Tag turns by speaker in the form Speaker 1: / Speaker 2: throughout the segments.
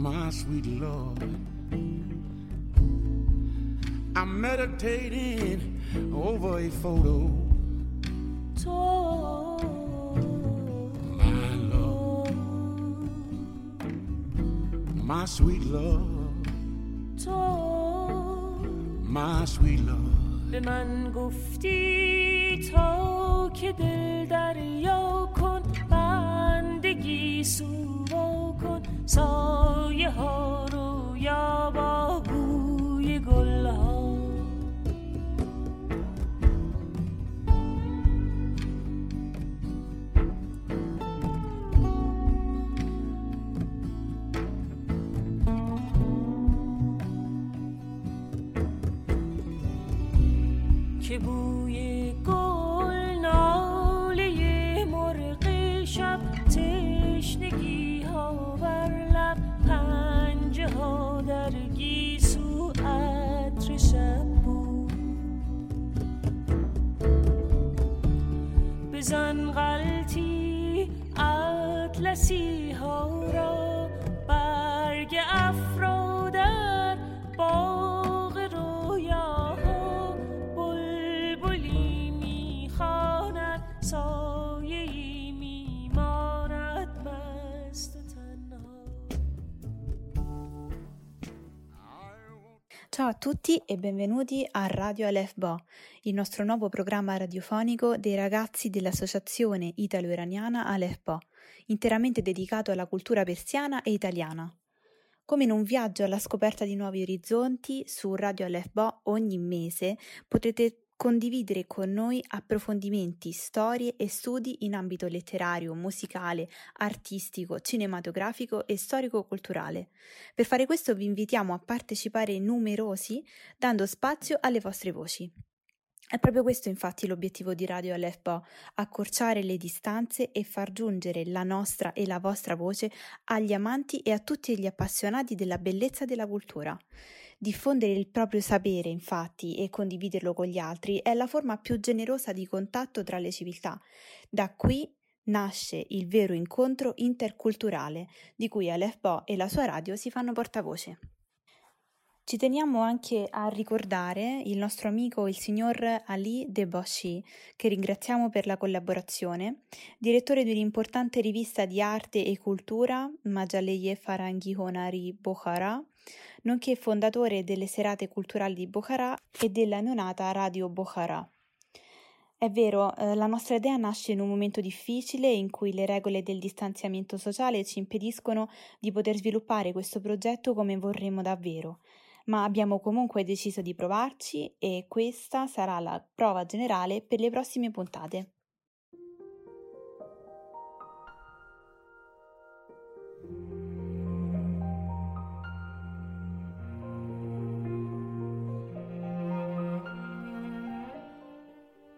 Speaker 1: my sweet Lord. I'm meditating over a photo. My Lord, my sweet Lord, my sweet Lord.
Speaker 2: به من گفتی تا که دل دریا کن بندگی سوا کن سایه ها رو یا با
Speaker 3: a tutti e benvenuti a Radio Aleph Ba, il nostro nuovo programma radiofonico dei ragazzi dell'Associazione Italo-Iraniana Aleph Ba, interamente dedicato alla cultura persiana e italiana. Come in un viaggio alla scoperta di nuovi orizzonti, su Radio Aleph Ba ogni mese potrete condividere con noi approfondimenti, storie e studi in ambito letterario, musicale, artistico, cinematografico e storico-culturale. Per fare questo vi invitiamo a partecipare numerosi dando spazio alle vostre voci. È proprio questo infatti l'obiettivo di Radio Aleph Ba, accorciare le distanze e far giungere la nostra e la vostra voce agli amanti e a tutti gli appassionati della bellezza della cultura. Diffondere il proprio sapere, infatti, e condividerlo con gli altri è la forma più generosa di contatto tra le civiltà. Da qui nasce il vero incontro interculturale di cui Aleph Bo e la sua radio si fanno portavoce. Ci teniamo anche a ricordare il nostro amico il signor Ali De Boshi, che ringraziamo per la collaborazione, direttore di un'importante rivista di arte e cultura, Majaleye Faranghi Honari Bokhara, nonché fondatore delle serate culturali di Bokhara e della neonata Radio Bokhara. È vero, eh, la nostra idea nasce in un momento difficile in cui le regole del distanziamento sociale ci impediscono di poter sviluppare questo progetto come vorremmo davvero, ma abbiamo comunque deciso di provarci e questa sarà la prova generale per le prossime puntate.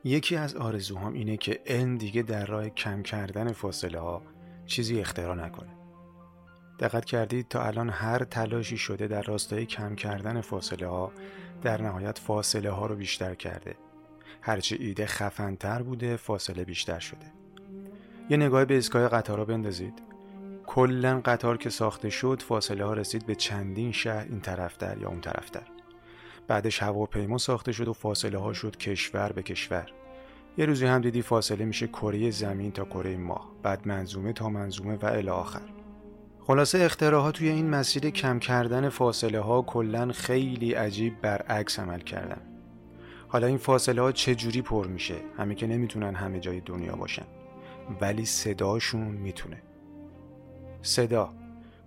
Speaker 4: یکی از آرزوهام اینه که علم دیگه در راه کم کردن فاصله ها چیزی اختراع نکنه. دقت کردید تا الان هر تلاشی شده در راستای کم کردن فاصله ها در نهایت فاصله ها رو بیشتر کرده. هرچه ایده خفنتر بوده فاصله بیشتر شده. یه نگاه به ایستگاه قطارا بندازید. کلا قطار که ساخته شد فاصله ها رسید به چندین شهر این طرفتر یا اون طرفتر. بعدش هواپیما ساخته شد و فاصله ها شد کشور به کشور. یه روزی هم دیدی فاصله میشه کره زمین تا کره ماه بعد منظومه تا منظومه و الی آخر. خلاصه اختراعات توی این مسیر کم کردن فاصله ها کلا خیلی عجیب برعکس عمل کردن. حالا این فاصله ها چجوری پر میشه؟ همه که نمی‌تونن همه جای دنیا باشن. ولی صداشون می‌تونه. صدا.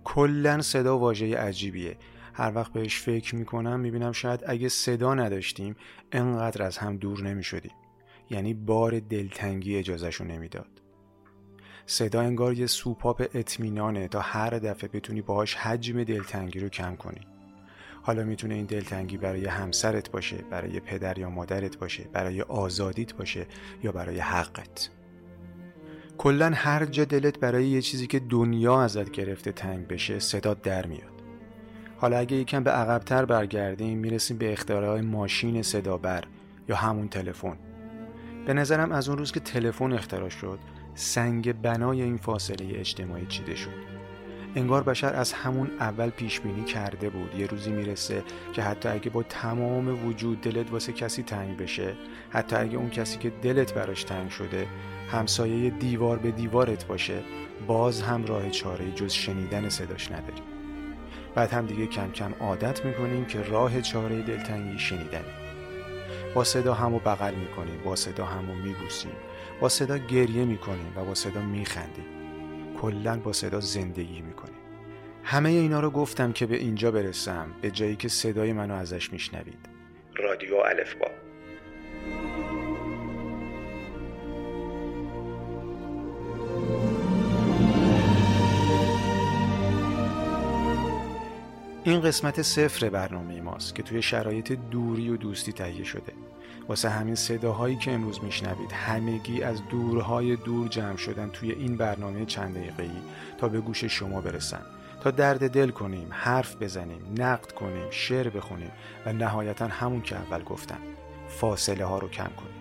Speaker 4: کلا صدا واژه عجیبیه. هر وقت بهش فکر می‌کنم می‌بینم شاید اگه صدا نداشتیم انقدر از هم دور نمی‌شدیم. یعنی بار دلتنگی اجازهشو نمی‌داد. صدا انگار یه سوپاپ اطمینانه تا هر دفعه بتونی باهاش حجم دلتنگی رو کم کنی. حالا می‌تونه این دلتنگی برای همسرت باشه برای پدر یا مادرت باشه برای آزادیت باشه یا برای حقت. کلا هر جا دلت برای یه چیزی که دنیا ازت گرفته تنگ بشه صدا در میاد. حالا اگه یکم به عقبتر برگردیم می‌رسیم به اختراع ماشین صدابر یا همون تلفن. به نظرم از اون روز که تلفن اختراع شد سنگ بنای این فاصله اجتماعی چیده شد. انگار بشر از همون اول پیش بینی کرده بود. یه روزی می‌رسه که حتی اگه با تمام وجود دلت واسه کسی تنگ بشه حتی اگه اون کسی که دلت براش تنگ شده همسایه دیوار به دیوارت باشه باز هم راه چاره جز شنیدن صداش نداریم. بعد هم دیگه کم کم عادت می‌کنیم که راه چاره دلتنگی شنیدنه با صدا همو بغل می‌کنیم با صدا همو میبوسیم با صدا گریه می‌کنیم و با صدا میخندیم. کلا با صدا زندگی می‌کنیم. همه اینا رو گفتم که به اینجا برسم به جایی که صدای منو ازش میشنوید. رادیو الفبا این قسمت صفر برنامه ماست که توی شرایط دوری و دوستی تهیه شده. واسه همین صداهایی که امروز میشنوید همگی از دورهای دور جمع شدن توی این برنامه چند دقیقه‌ای تا به گوش شما برسن. تا درد دل کنیم حرف بزنیم نقد کنیم شعر بخونیم و نهایتا همون که اول گفتم فاصله ها رو کم کنیم.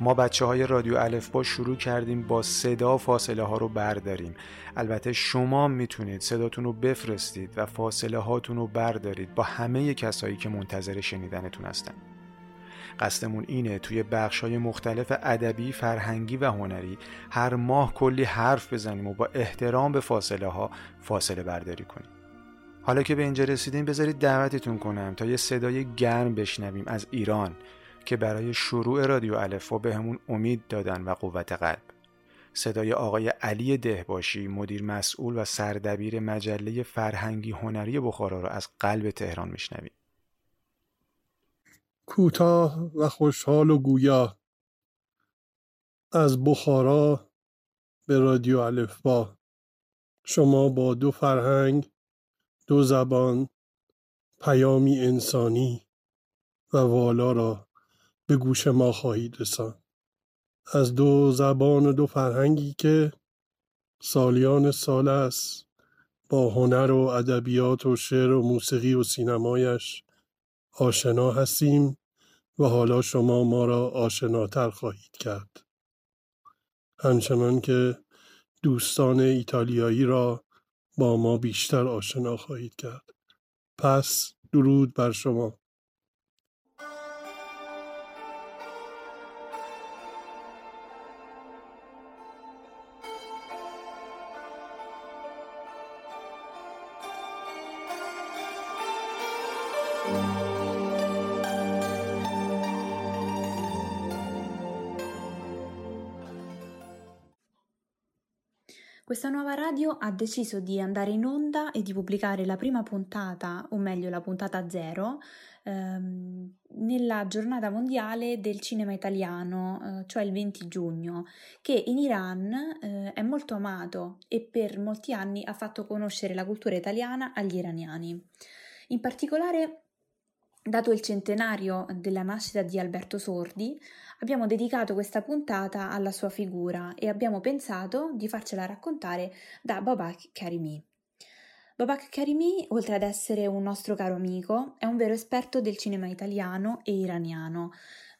Speaker 4: ما بچه های رادیو الف با شروع کردیم با صدا فاصله ها رو برداریم. البته شما می‌تونید صداتون رو بفرستید و فاصله هاتون رو بردارید با همه کسایی که منتظر شنیدنتون هستن. قصدمون اینه توی بخش های مختلف ادبی، فرهنگی و هنری هر ماه کلی حرف بزنیم و با احترام به فاصله ها فاصله برداری کنیم. حالا که به اینجا رسیدیم بذارید دعوتتون کنم تا یه صدای گرم بشنویم از ایران. که برای شروع رادیو الفا به همون امید دادن و قوت قلب. صدای آقای علی دهباشی مدیر مسئول و سردبیر مجله فرهنگی هنری بخارا را از قلب تهران میشنویم.
Speaker 5: کوتاه و خوشحال و گویا از بخارا به رادیو الفبا شما با دو فرهنگ دو زبان پیامی انسانی و والا را به گوش ما خواهید رساند. از دو زبان و دو فرهنگی که سالیان سال است با هنر و ادبیات و شعر و موسیقی و سینمایش آشنا هستیم و حالا شما ما را آشناتر خواهید کرد. همچنان که دوستان ایتالیایی را با ما بیشتر آشنا خواهید کرد. پس درود بر شما.
Speaker 3: Questa nuova radio ha deciso di andare in onda e di pubblicare la prima puntata, o meglio la puntata zero, ehm, nella giornata mondiale del cinema italiano, eh, cioè il 20 giugno, che in Iran eh, è molto amato e per molti anni ha fatto conoscere la cultura italiana agli iraniani. In particolare, dato il centenario della nascita di Alberto Sordi, abbiamo dedicato questa puntata alla sua figura e abbiamo pensato di farcela raccontare da Babak Karimi. Babak Karimi, oltre ad essere un nostro caro amico, è un vero esperto del cinema italiano e iraniano.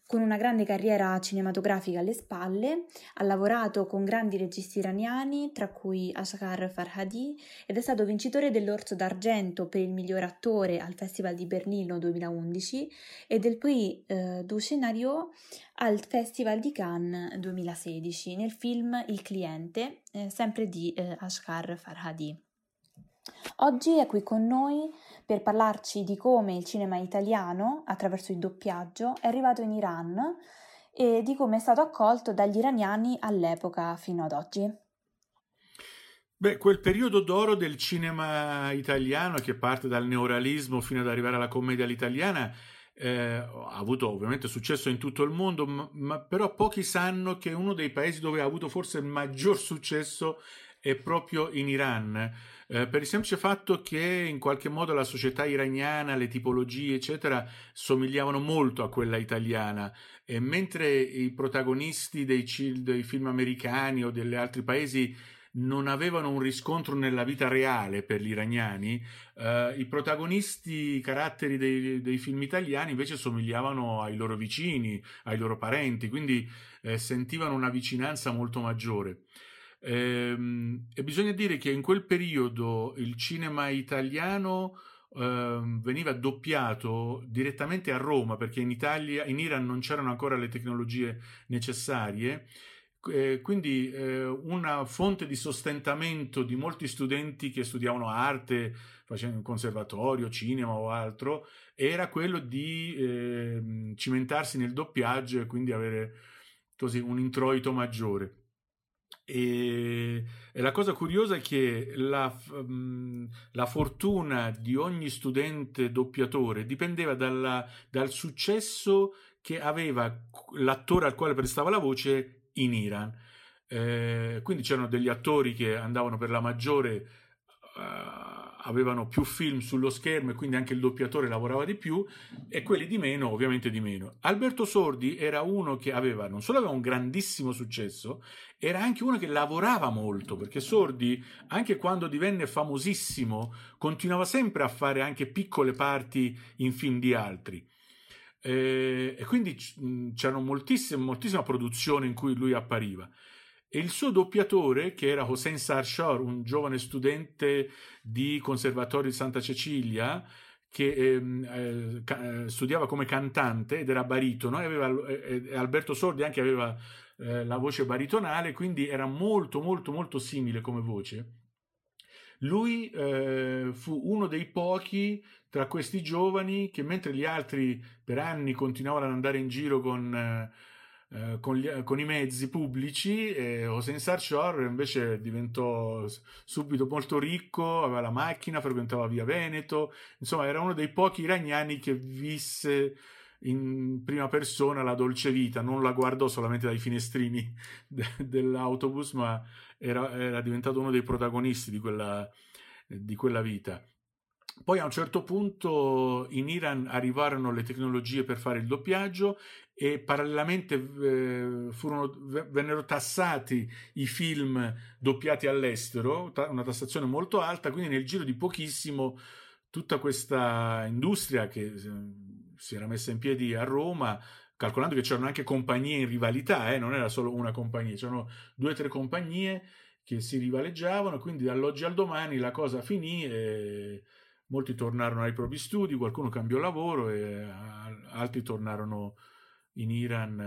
Speaker 3: Con una grande carriera cinematografica alle spalle, ha lavorato con grandi registi iraniani, tra cui Ashghar Farhadi, ed è stato vincitore dell'Orso d'Argento per il miglior attore al Festival di Berlino 2011 e del Prix eh, du Scénario al Festival di Cannes 2016 nel film Il cliente, eh, sempre di eh, Ashghar Farhadi. Oggi è qui con noi per parlarci di come il cinema italiano, attraverso il doppiaggio, è arrivato in Iran e di come è stato accolto dagli iraniani all'epoca fino ad oggi.
Speaker 6: Beh, quel periodo d'oro del cinema italiano che parte dal neorealismo fino ad arrivare alla commedia all'italiana eh, ha avuto ovviamente successo in tutto il mondo, ma, ma, però pochi sanno che uno dei paesi dove ha avuto forse maggior successo è proprio in Iran eh, per il semplice fatto che in qualche modo la società iraniana, le tipologie, eccetera, somigliavano molto a quella italiana. E mentre i protagonisti dei, dei film americani o degli altri paesi non avevano un riscontro nella vita reale per gli iraniani, eh, i protagonisti, i caratteri dei, dei, film italiani invece somigliavano ai loro vicini, ai loro parenti, quindi eh, sentivano una vicinanza molto maggiore. Ehm, e bisogna dire che in quel periodo il cinema italiano ehm, veniva doppiato direttamente a Roma perché in Italia, in Iran non c'erano ancora le tecnologie necessarie. Eh, quindi eh, una fonte di sostentamento di molti studenti che studiavano arte, facendo conservatorio, cinema o altro, era quello di eh, cimentarsi nel doppiaggio e quindi avere così un introito maggiore. E, e, la cosa curiosa è che la, la, fortuna di ogni studente doppiatore dipendeva dalla, dal successo che aveva l'attore al quale prestava la voce in Iran. Eh, quindi c'erano degli attori che andavano per la maggiore uh, avevano più film sullo schermo e quindi anche il doppiatore lavorava di più e quelli di meno ovviamente di meno. Alberto Sordi era uno che aveva non solo aveva un grandissimo successo, era anche uno che lavorava molto perché Sordi anche quando divenne famosissimo continuava sempre a fare anche piccole parti in film di altri. Eh, e quindi c'era moltissima, moltissima produzione in cui lui appariva e il suo doppiatore, che era Hossein Sarshor, un giovane studente di Conservatorio di Santa Cecilia, che ehm, eh, ca- studiava come cantante ed era baritono, e, aveva, e Alberto Sordi anche aveva eh, la voce baritonale, quindi era molto molto molto simile come voce. Lui eh, fu uno dei pochi tra questi giovani che mentre gli altri per anni continuavano ad andare in giro con eh, eh, con, gli, con, i mezzi pubblici e Hossein Sarchor invece diventò subito molto ricco, aveva la macchina, frequentava via Veneto, insomma era uno dei pochi iraniani che visse in prima persona la dolce vita, non la guardò solamente dai finestrini de, dell'autobus, ma era, era, diventato uno dei protagonisti di quella, di quella vita. Poi a un certo punto in Iran arrivarono le tecnologie per fare il doppiaggio e parallelamente eh, furono, vennero tassati i film doppiati all'estero, una tassazione molto alta, quindi nel giro di pochissimo tutta questa industria che eh, si era messa in piedi a Roma, calcolando che c'erano anche compagnie in rivalità, eh, non era solo una compagnia, c'erano due o tre compagnie che si rivaleggiavano, quindi dall'oggi al domani la cosa finì e molti tornarono ai propri studi, qualcuno cambiò lavoro e altri tornarono in Iran.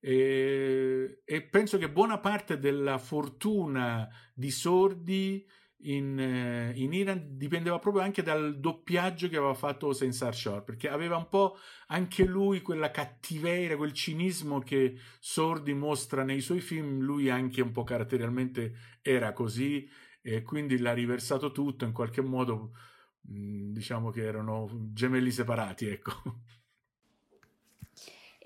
Speaker 6: Eh, e, e, penso che buona parte della fortuna di sordi in, eh, in, Iran dipendeva proprio anche dal doppiaggio che aveva fatto Sensar Shore, perché aveva un po' anche lui quella cattiveria, quel cinismo che Sordi mostra nei suoi film, lui anche un po' caratterialmente era così e quindi l'ha riversato tutto in qualche modo Mm, diciamo che erano gemelli separati, ecco.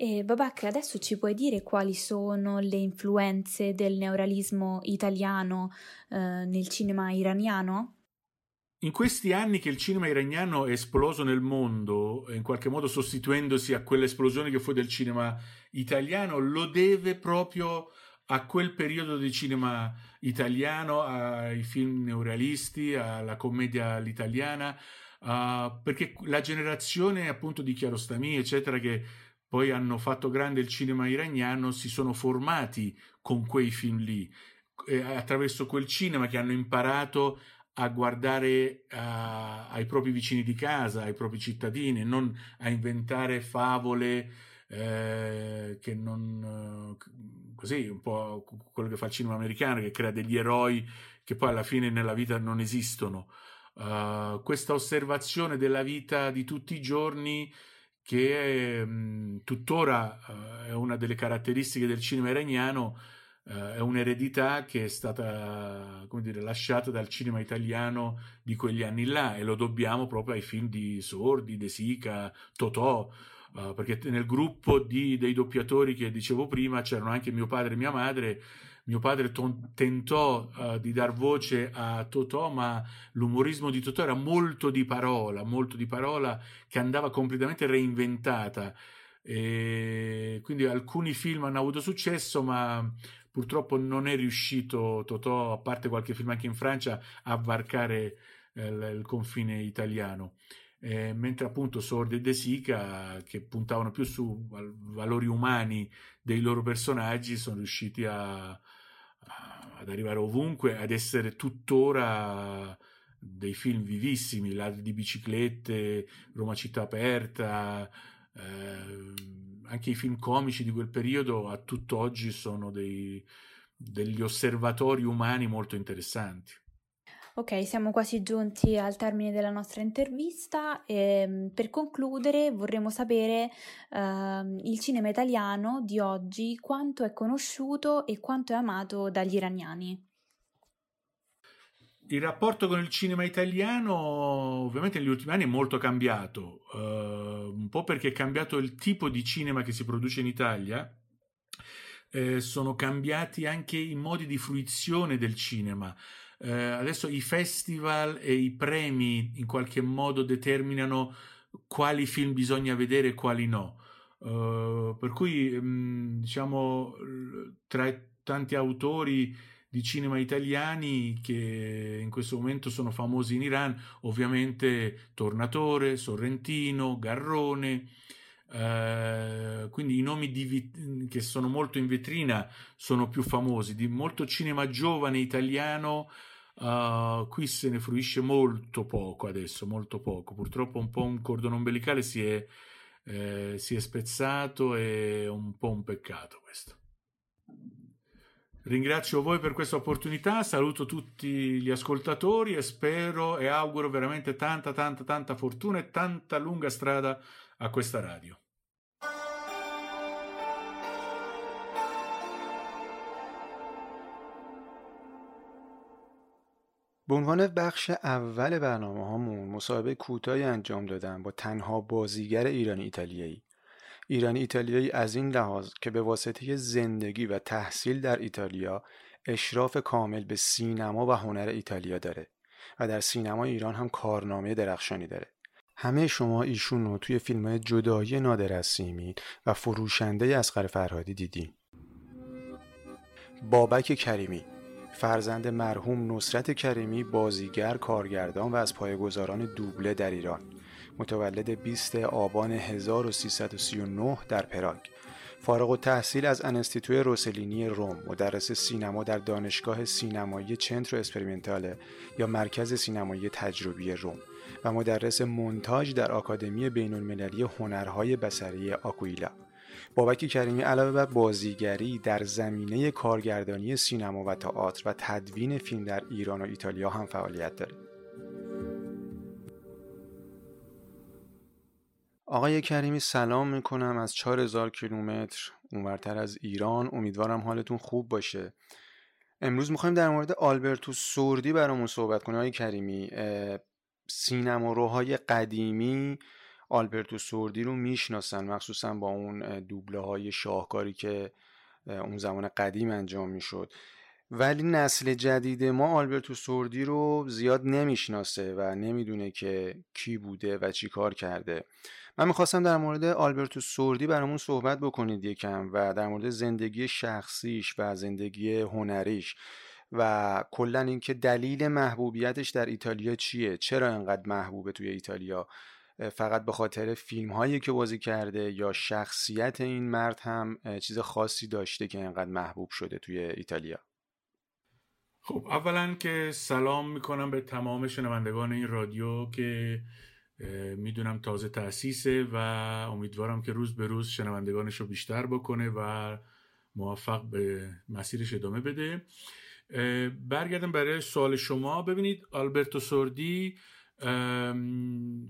Speaker 3: E Babak, adesso ci puoi dire quali sono le influenze del neorealismo italiano eh, nel cinema iraniano?
Speaker 6: In questi anni che il cinema iraniano è esploso nel mondo, in qualche modo sostituendosi a quell'esplosione che fu del cinema italiano, lo deve proprio a quel periodo di cinema italiano, ai film neorealisti, alla commedia all'italiana, uh, perché la generazione appunto di Chiarostami, eccetera, che poi hanno fatto grande il cinema iraniano, si sono formati con quei film lì, eh, attraverso quel cinema che hanno imparato a guardare uh, ai propri vicini di casa, ai propri cittadini, non a inventare favole eh, che non eh, così un po' quello che fa il cinema americano che crea degli eroi che poi alla fine nella vita non esistono. Uh, questa osservazione della vita di tutti i giorni che mh, tuttora uh, è una delle caratteristiche del cinema iraniano uh, è un'eredità che è stata dire, lasciata dal cinema italiano di quegli anni là e lo dobbiamo proprio ai film di Sordi, De Sica, Totò uh, perché nel gruppo di, dei doppiatori che dicevo prima c'erano anche mio padre e mia madre. Mio padre ton- tentò uh, di dar voce a Totò, ma l'umorismo di Totò era molto di parola, molto di parola che andava completamente reinventata. E quindi alcuni film hanno avuto successo, ma purtroppo non è riuscito Totò, a parte qualche film anche in Francia, a varcare eh, il confine italiano eh, mentre appunto Sordi e De Sica, che puntavano più su valori umani dei loro personaggi, sono riusciti a, ad arrivare ovunque, ad essere tuttora dei film vivissimi, ladri di biciclette, Roma città aperta, eh, anche i film comici di quel periodo a tutt'oggi sono dei, degli osservatori umani molto interessanti.
Speaker 3: Ok, siamo quasi giunti al termine della nostra intervista e mm, per concludere vorremmo sapere uh, il cinema italiano di oggi quanto è conosciuto e quanto è amato dagli iraniani.
Speaker 6: Il rapporto con il cinema italiano ovviamente negli ultimi anni è molto cambiato, uh, un po' perché è cambiato il tipo di cinema che si produce in Italia, eh, sono cambiati anche i modi di fruizione del cinema eh, adesso i festival e i premi in qualche modo determinano quali film bisogna vedere e quali no. Uh, per cui, mh, mm, diciamo, tra tanti autori di cinema italiani che in questo momento sono famosi in Iran, ovviamente Tornatore, Sorrentino, Garrone, Uh, quindi i nomi di, che sono molto in vetrina sono più famosi, di molto cinema giovane italiano Uh, qui se ne fruisce molto poco adesso, molto poco. Purtroppo un po' un cordone ombelicale si è, eh, si è spezzato e è un po' un peccato questo. Ringrazio voi per questa opportunità, saluto tutti gli ascoltatori e spero e auguro veramente tanta, tanta, tanta fortuna e tanta lunga strada a questa radio.
Speaker 4: به عنوان بخش اول برنامه هامون مصاحبه کوتاهی انجام دادم با تنها بازیگر ایرانی ایتالیایی ایرانی ایتالیایی از این لحاظ که به واسطه زندگی و تحصیل در ایتالیا اشراف کامل به سینما و هنر ایتالیا داره و در سینما ایران هم کارنامه درخشانی داره همه شما ایشون رو توی فیلم های جدایی نادر از سیمین و فروشنده اسقر فرهادی دیدین بابک کریمی فرزند مرحوم نصرت کریمی بازیگر کارگردان و از پایه‌گذاران دوبله در ایران. متولد 20 آبان 1339 در پراگ. فارغ و تحصیل از انستیتوی روسلینی روم. مدرس سینما در دانشگاه سینمایی چنترو اسپریمنتاله یا مرکز سینمایی تجربی روم و مدرس مونتاژ در آکادمی بین المللی هنرهای بسری آکویلا. بابک کریمی علاوه بر بازیگری در زمینه کارگردانی سینما و تئاتر و تدوین فیلم در ایران و ایتالیا هم فعالیت داره آقای کریمی سلام می‌کنم از 4000 کیلومتر اونورتر از ایران. امیدوارم حالتون خوب باشه. امروز می‌خوایم در مورد آلبرتو سوردی برامون صحبت کنیم. آقای کریمی سینما روهای قدیمی آلبرتو سوردی رو می‌شناسن مخصوصا با اون دوبله های شاهکاری که اون زمان قدیم انجام می‌شد. ولی نسل جدید ما آلبرتو سوردی رو زیاد نمی‌شناسه و نمی‌دونه که کی بوده و چی کار کرده. من می‌خواستم در مورد آلبرتو سوردی برامون صحبت بکنید یکم و در مورد زندگی شخصیش و زندگی هنریش و کلا اینکه دلیل محبوبیتش در ایتالیا چیه؟ چرا انقدر محبوبه توی ایتالیا؟ فقط به خاطر فیلم هایی که بازی کرده یا شخصیت این مرد هم چیز خاصی داشته که اینقدر محبوب شده توی ایتالیا؟
Speaker 6: خب اولا که سلام می‌کنم به تمام شنوندگان این رادیو که می‌دونم تازه تأسیسه و امیدوارم که روز به روز شنوندگانش رو بیشتر بکنه و موفق به مسیرش ادامه بده. برگردم برای سوال شما. ببینید آلبرتو سوردی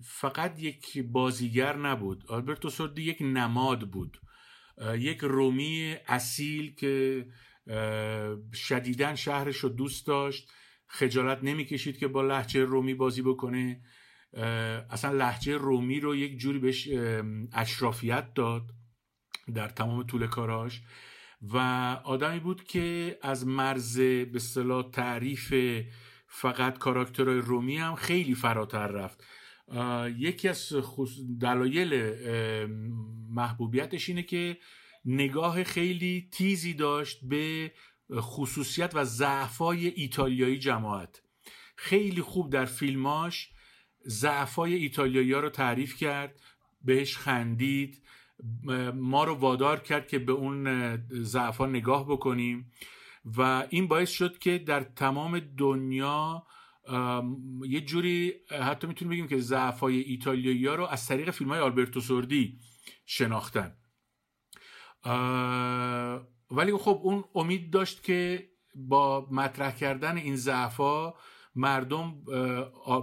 Speaker 6: فقط یک بازیگر نبود. آلبرتو سوردی یک نماد بود. یک رومی اصیل که شدیدا شهرش رو دوست داشت. خجالت نمی‌کشید که با لحجه رومی بازی بکنه. اصلا لحجه رومی رو یک جوری بهش اشرافیت داد در تمام طول کاراش و آدمی بود که از مرز به صلاح تعریف فقط کاراکترهای رومی هم خیلی فراتر رفت. یکی از دلایل محبوبیتش اینه که نگاه خیلی تیزی داشت به خصوصیت و ضعفای ایتالیایی جماعت. خیلی خوب در فیلماش ضعفای ایتالیایی ها رو تعریف کرد بهش خندید ما رو وادار کرد که به اون ضعفا نگاه بکنیم. و این باعث شد که در تمام دنیا یه جوری حتی می‌تونیم بگیم که ضعفای ایتالیایی ها رو از طریق فیلم های آلبرتو سوردی شناختن. ولی خب اون امید داشت که با مطرح کردن این ضعفا مردم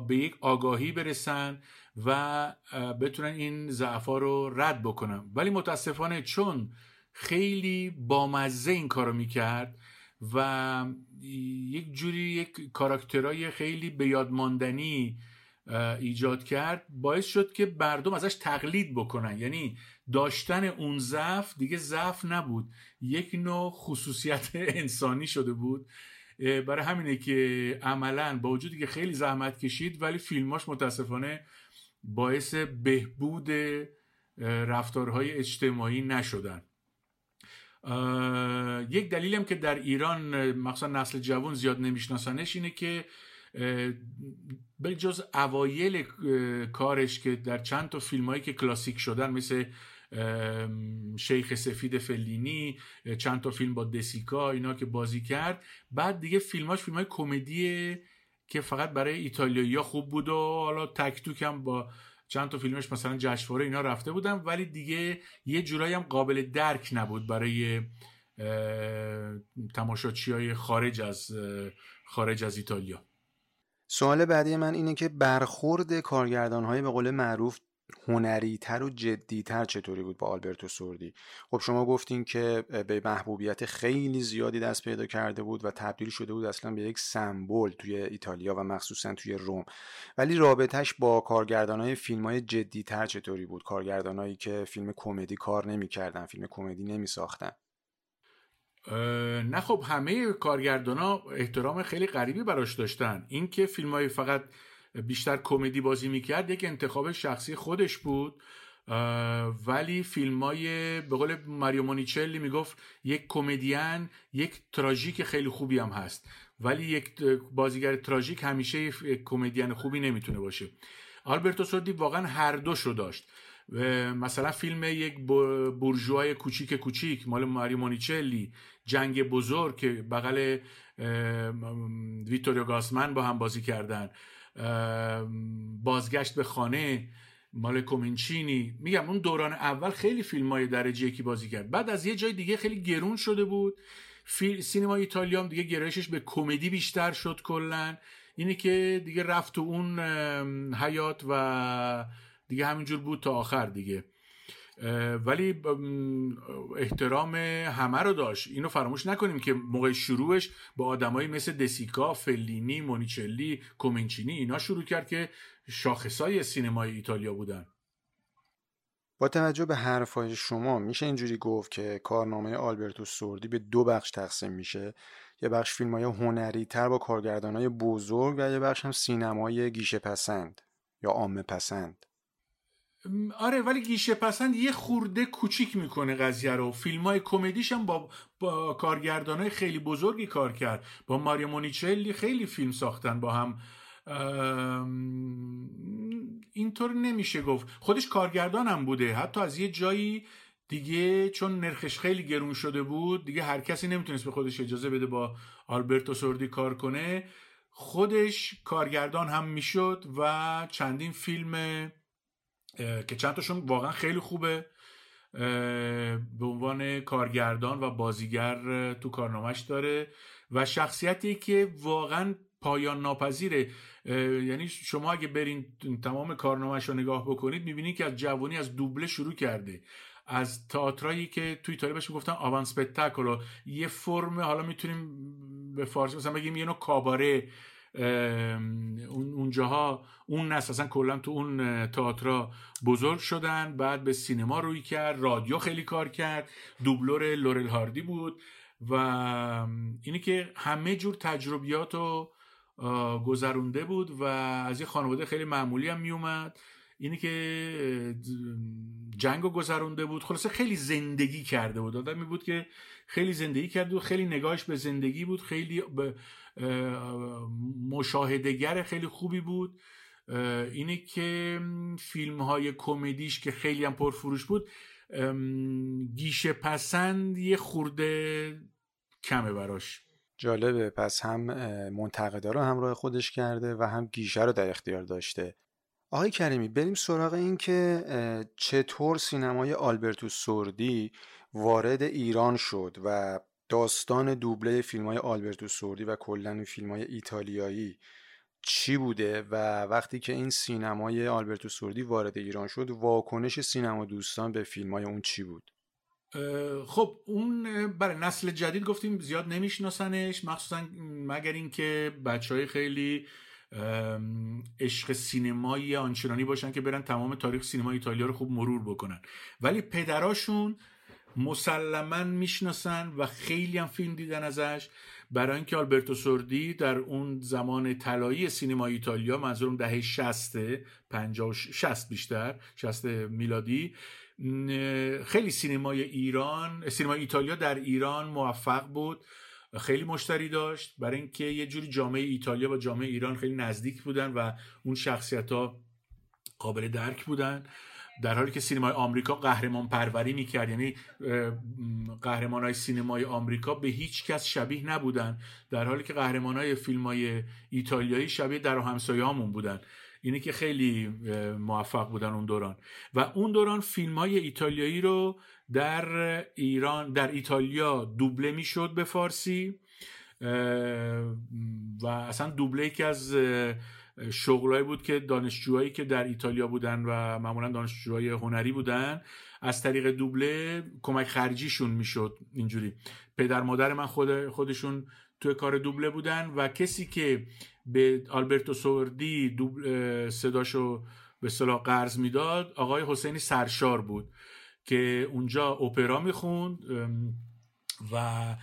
Speaker 6: به یک آگاهی برسن و بتونن این ضعفا رو رد بکنن. ولی متاسفانه چون خیلی بامزه این کارو می‌کرد و یک جوری یک کاراکترهای خیلی به یادماندنی ایجاد کرد باعث شد که مردم ازش تقلید بکنن. یعنی داشتن اون ضعف دیگه ضعف نبود. یک نوع خصوصیت انسانی شده بود. برای همینه که عملا با وجودی که خیلی زحمت کشید ولی فیلماش متاسفانه باعث بهبود رفتارهای اجتماعی نشدن. یک دلیلم که در ایران مخصوصا نسل جوان زیاد نمیشناسنش اینه که به جز اوایل کارش که در چند تا فیلم هایی که کلاسیک شدن مثل شیخ سفید فلینی چند تا فیلم با دسیکا اینا که بازی کرد. بعد دیگه فیلماش فیلم های کمدی که فقط برای ایتالیایی خوب بود و حالا تک هم با چند تا فیلمش مثلا جشنواره اینا رفته بودم ولی دیگه یه جورایی هم قابل درک نبود برای تماشاچی های خارج از خارج از ایتالیا.
Speaker 4: سوال بعدی من اینه که برخورد کارگردان های به قول معروف هنریتر و جدیتر چطوری بود با آلبرتو سوردی؟ خب شما گفتین که به محبوبیت خیلی زیادی دست پیدا کرده بود و تبدیل شده بود اصلا به یک سمبل توی ایتالیا و مخصوصا توی روم. ولی رابطهش با کارگردانای فیلم های جدیتر چطوری بود؟ کارگردانایی که فیلم کمدی کار نمی‌کردن فیلم کمدی نمیساختن.
Speaker 6: نه خب همه کارگردان احترام خیلی غریبی براش داشتن. اینکه فیلم های فقط بیشتر کمدی بازی می‌کرد یک انتخاب شخصی خودش بود ولی فیلم های به قول ماریو مونیچلی می‌گفت یک کمدین یک تراژیک خیلی خوبی هم هست. ولی یک بازیگر تراژیک همیشه یک کمدین خوبی نمی‌تونه باشه. آلبرتو سوردی واقعا هر دوش رو داشت. مثلا فیلم یک بورژوای کوچیک کوچیک مال ماریو مونیچلی جنگ بزرگ که بغل ویتوریو گاسمن با هم بازی کردن. بازگشت به خانه مال کومینچینی. میگم اون دوران اول خیلی فیلم های درجه یکی بازی کرد. بعد از یه جای دیگه خیلی گرون شده بود. سینما ایتالیا هم دیگه گرایشش به کمدی بیشتر شد کلا. اینه که دیگه رفت تو اون حیات و دیگه همینجور بود تا آخر دیگه. ولی احترام همه رو داشت. اینو فراموش نکنیم که موقع شروعش با آدمایی مثل دسیکا، فلینی، مونیچلی، کومنچینی اینا شروع کرد که شاخصای سینمای ایتالیا بودن.
Speaker 4: با توجه به حرفای شما میشه اینجوری گفت که کارنامه آلبرتو سوردی به دو بخش تقسیم میشه؟ یه بخش فیلم های هنری تر با کارگردان های بزرگ و یه بخش هم سینمای گیشه پسند یا عامه پسند.
Speaker 6: آره ولی گیشه پسند یه خورده کوچیک می‌کنه قضیه رو. فیلم های کمدیش هم با, با کارگردان های خیلی بزرگی کار کرد. با ماریو مونیچلی خیلی فیلم ساختن با هم. اینطور نمیشه گفت. خودش کارگردان هم بوده. حتی از یه جایی دیگه چون نرخش خیلی گرون شده بود دیگه هر کسی نمی‌تونست به خودش اجازه بده با آلبرتو سوردی کار کنه. خودش کارگردان هم می‌شد و چندین فیلم که چند تاشون واقعا خیلی خوبه به عنوان کارگردان و بازیگر تو کارنامهش داره و شخصیتی که واقعا پایان ناپذیره. یعنی شما اگه برین تمام کارنامهش رو نگاه بکنید می‌بینید که از جوانی از دوبله شروع کرده. از تئاترایی که توی ایتالیا بهش می‌گفتن آوان اسپتاکولو یه فرم حالا می‌تونیم به فارسی مثلا بگیم یه نوع کاباره. اونجاها اون نسل اصلا کلا تو اون تئاترا بزرگ شدن بعد به سینما روی کرد رادیو خیلی کار کرد دوبلور لورل هاردی بود و اینی که همه جور تجربیات رو گذرونده بود و از یه خانواده خیلی معمولی هم میومد. اینی که جنگ رو گذرونده بود خلاصه خیلی زندگی کرده بود. آدمی بود که خیلی زندگی کرده بود خیلی نگاهش به زندگی بود خیلی به مشاهدگر خیلی خوبی بود. اینه که فیلم های کمدیش که خیلی هم پرفروش بود گیشه پسند یه خورده کمه براش.
Speaker 4: جالبه. پس هم منتقدا رو همراه خودش کرده و هم گیشه رو در اختیار داشته. آقای کریمی بریم سراغ این که چطور سینمای آلبرتو سوردی وارد ایران شد و داستان دوبله فیلم های آلبرتو سوردی و کلا فیلم های ایتالیایی چی بوده و وقتی که این سینمای آلبرتو سوردی وارد ایران شد واکنش سینما دوستان به فیلم های اون چی بود؟
Speaker 6: خب اون برای نسل جدید گفتیم زیاد نمیشناسنش مخصوصا مگر اینکه بچه های خیلی عشق سینمایی آنچنانی باشن که برن تمام تاریخ سینما ایتالیا رو خوب مرور بکنن. ولی پدراشون مسلما می‌شناسن و خیلی هم فیلم دیدن ازش. برای اینکه آلبرتو سوردی در اون زمان طلایی سینما ایتالیا منظورم دهه 60 50 60 بیشتر 60 میلادی خیلی سینمای ایران سینما ایتالیا در ایران موفق بود. خیلی مشتری داشت. برای اینکه یه جوری جامعه ایتالیا و جامعه ایران خیلی نزدیک بودن و اون شخصیت ها قابل درک بودن. در حالی که سینمای آمریکا قهرمان پروری می‌کرد یعنی قهرمان های سینمای آمریکا به هیچ کس شبیه نبودن. در حالی که قهرمان های فیلم های ایتالیایی شبیه در همسایه هامون بودن. اینه که خیلی موفق بودن اون دوران. و اون دوران فیلم های ایتالیایی رو در ایران در ایتالیا دوبله می‌شد به فارسی. و اصلا دوبله یکی از شغلایی بود که دانشجوهایی که در ایتالیا بودن و معمولا دانشجوهای هنری بودن از طریق دوبله کمک خرجیشون می‌شد اینجوری. پدر مادر من خود خودشون توی کار دوبله بودن و کسی که به آلبرتو سوردی صداشو به صلاح قرض می‌داد آقای حسینی سرشار بود که اونجا اپرا می‌خوند و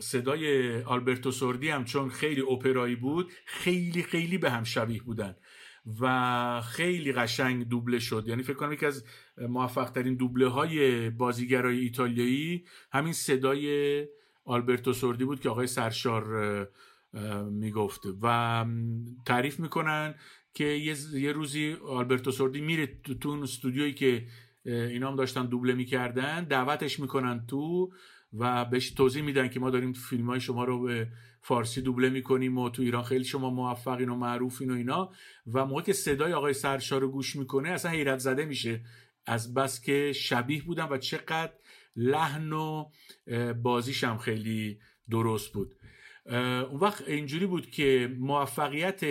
Speaker 6: صدای آلبرتو سوردی هم چون خیلی اپرایی بود خیلی خیلی به هم شبیه بودن و خیلی قشنگ دوبله شد. یعنی فکر کنم یکی از موفق ترین دوبله های بازیگرای ایتالیایی همین صدای آلبرتو سوردی بود که آقای سرشار می‌گفت. و تعریف می‌کنن که یه, روزی آلبرتو سوردی میره تو, اون استودیویی که اینا هم داشتن دوبله می‌کردن دعوتش می‌کنن تو و بهش توضیح میدن که ما داریم فیلم های شما رو به فارسی دوبله می‌کنیم و تو ایران خیلی شما موفقین و معروفین و اینا. و موقع که صدای آقای سرشار رو گوش می‌کنه اصلا حیرت زده میشه از بس که شبیه بودن و چقدر لحن و بازیش خیلی درست بود. اون وقت اینجوری بود که موفقیت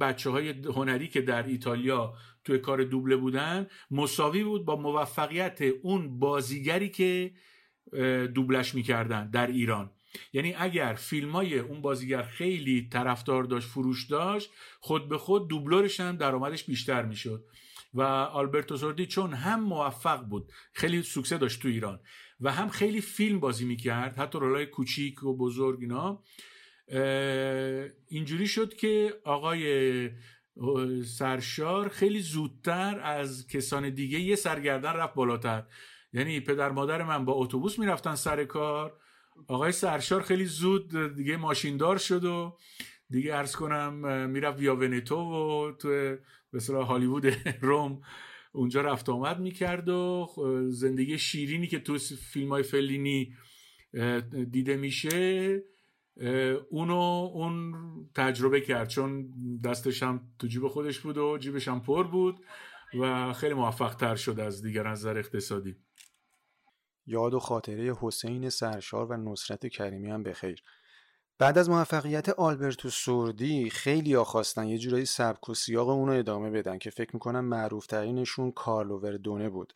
Speaker 6: بچه های هنری که در ایتالیا توی کار دوبله بودن مساوی بود با موفقیت اون بازیگری که دوبلش می‌کردن در ایران. یعنی اگر فیلم های اون بازیگر خیلی طرفدار داشت فروش داشت خود به خود دوبلورش هم درآمدش بیشتر می‌شد. و آلبرتو سوردی چون هم موفق بود خیلی سوکسه داشت تو ایران و هم خیلی فیلم بازی می‌کرد حتی رولای کوچیک و بزرگ اینا اینجوری شد که آقای سرشار خیلی زودتر از کسان دیگه یه سرگردن رفت بالاتر. یعنی پدر مادر من با اتوبوس می‌رفتن سر کار. آقای سرشار خیلی زود دیگه ماشیندار شد و دیگه ارز کنم می‌رفت ویا ونتو و تو به هالیوود روم اونجا رفت آمد می‌کرد و زندگی شیرینی که تو فیلم های فلینی دیده میشه اونو اون تجربه کرد. چون دستش هم تو جیب خودش بود و جیبش هم پر بود و خیلی موفق تر شد از دیگر نظر اقتصادی.
Speaker 4: یاد و خاطره حسین سرشار و نصرت کریمی هم بخیر. بعد از موفقیت آلبرتو سوردی خیلی خواستن یه جورایی سبک و سیاق اونو ادامه بدن که فکر می‌کنم معروف ترینشون کارلو وردونه بود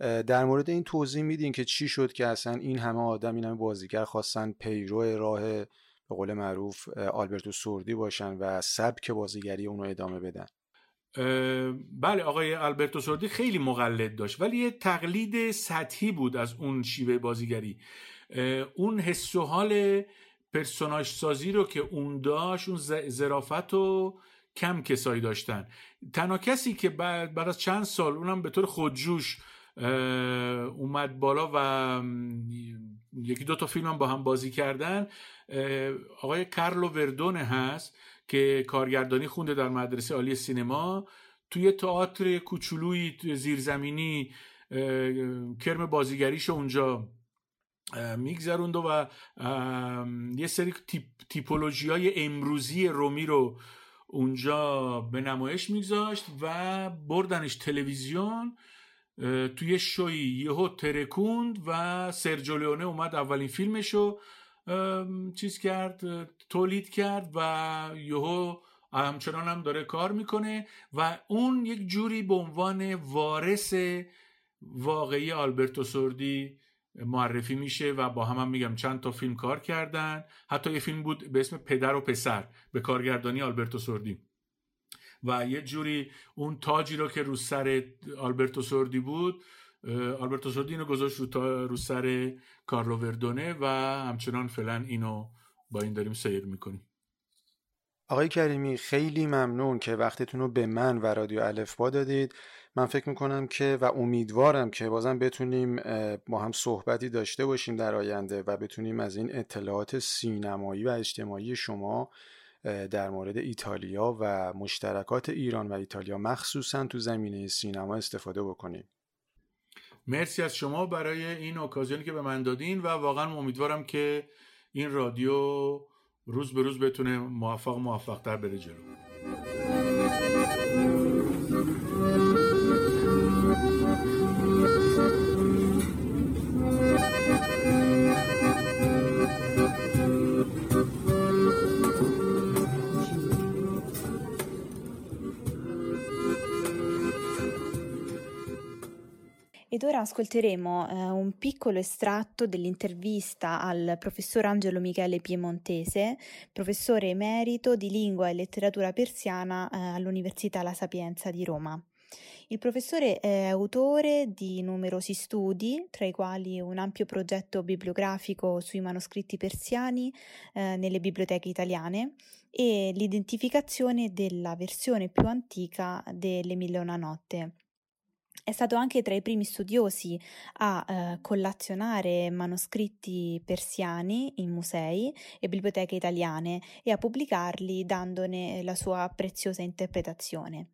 Speaker 4: در مورد این توضیح میدین که چی شد که اصلا این همه آدم این همه بازیگر خواستن پیرو راه به قول معروف آلبرتو سوردی باشن و سبک بازیگری اونو ادامه بدن؟
Speaker 6: بله آقای آلبرتو سوردی خیلی مقلد داشت ولی یه تقلید سطحی بود از اون شیوه بازیگری. اون حس و حال پرسوناج سازی رو که اون داشت اون زرافت و کم کسایی داشتن. تنها کسی که بعد, بعد از چند سال اونم به طور خودجوش اومد بالا و یکی دو تا فیلم هم با هم بازی کردن آقای کارلو وردونه هست که کارگردانی خونده در مدرسه عالی سینما توی تئاتر کوچولویی زیرزمینی کرم بازیگریش اونجا میگذروند و یه سری تیپ، تیپولوژی های امروزی رومی رو اونجا به نمایش میگذاشت و بردنش تلویزیون توی شوی یهو ترکوند و سرجو اومد اولین فیلمشو چیز کرد تولید کرد و یهو همچنان هم داره کار می‌کنه و اون یک جوری به عنوان وارث واقعی آلبرتو سوردی معرفی میشه و با هم, هم میگم چند تا فیلم کار کردن. حتی یه فیلم بود به اسم پدر و پسر به کارگردانی آلبرتو سوردی. و یه جوری اون تاجی رو که رو سر آلبرتو سوردی بود آلبرتو سوردی اینو گذاشت رو, رو سر کارلو وردونه و همچنان فعلا اینو با این داریم سیر می‌کنیم.
Speaker 4: آقای کریمی خیلی ممنون که وقتتون رو به من و رادیو الفبا دادید. من فکر می‌کنم که و امیدوارم که بازم بتونیم با هم صحبتی داشته باشیم در آینده و بتونیم از این اطلاعات سینمایی و اجتماعی شما در مورد ایتالیا و مشترکات ایران و ایتالیا مخصوصا تو زمینه سینما استفاده بکنیم.
Speaker 6: مرسی از شما برای این اوکازیونی که به من دادین و واقعا امیدوارم که این رادیو روز به روز بتونه موفق موفق تر بره جلو.
Speaker 3: Ed ora ascolteremo eh, un piccolo estratto dell'intervista al professor Angelo Michele Piemontese, professore emerito di lingua e letteratura persiana eh, all'Università La Sapienza di Roma. Il professore è autore di numerosi studi, tra i quali un ampio progetto bibliografico sui manoscritti persiani eh, nelle biblioteche italiane e l'identificazione della versione più antica delle Mille una notte. È stato anche tra i primi studiosi a eh, collazionare manoscritti persiani in musei e biblioteche italiane e a pubblicarli dandone la sua preziosa interpretazione.